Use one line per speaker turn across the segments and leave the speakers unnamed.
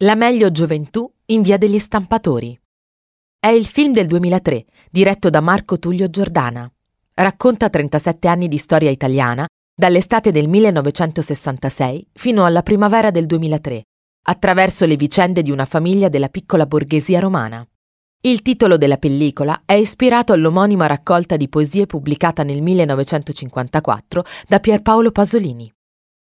La meglio gioventù in via degli stampatori. È il film del 2003, diretto da Marco Tullio Giordana. Racconta 37 anni di storia italiana, dall'estate del 1966 fino alla primavera del 2003, attraverso le vicende di una famiglia della piccola borghesia romana. Il titolo della pellicola è ispirato all'omonima raccolta di poesie pubblicata nel 1954 da Pierpaolo Pasolini.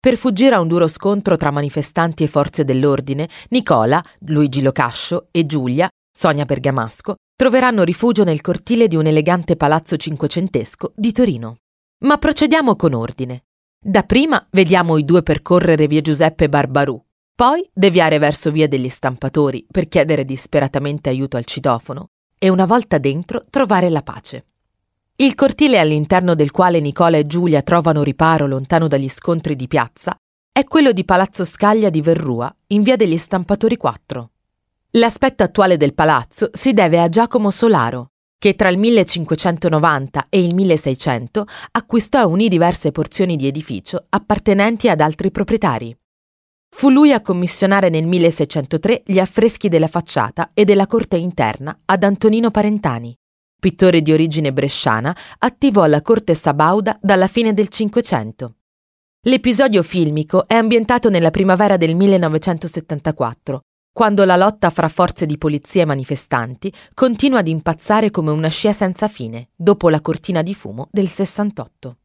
Per fuggire a un duro scontro tra manifestanti e forze dell'ordine, Nicola, Luigi Locascio e Giulia, Sonia Bergamasco, troveranno rifugio nel cortile di un elegante palazzo cinquecentesco di Torino. Ma procediamo con ordine. Dapprima vediamo i due percorrere via Giuseppe Barbarù, poi deviare verso via degli stampatori per chiedere disperatamente aiuto al citofono e una volta dentro trovare la pace. Il cortile all'interno del quale Nicola e Giulia trovano riparo lontano dagli scontri di piazza è quello di Palazzo Scaglia di Verrua, in via degli Stampatori 4. L'aspetto attuale del palazzo si deve a Giacomo Solaro, che tra il 1590 e il 1600 acquistò e unì diverse porzioni di edificio appartenenti ad altri proprietari. Fu lui a commissionare nel 1603 gli affreschi della facciata e della corte interna ad Antonino Parentani, pittore di origine bresciana, attivo alla corte sabauda dalla fine del Cinquecento. L'episodio filmico è ambientato nella primavera del 1974, quando la lotta fra forze di polizia e manifestanti continua ad impazzare come una scia senza fine, dopo la cortina di fumo del 68.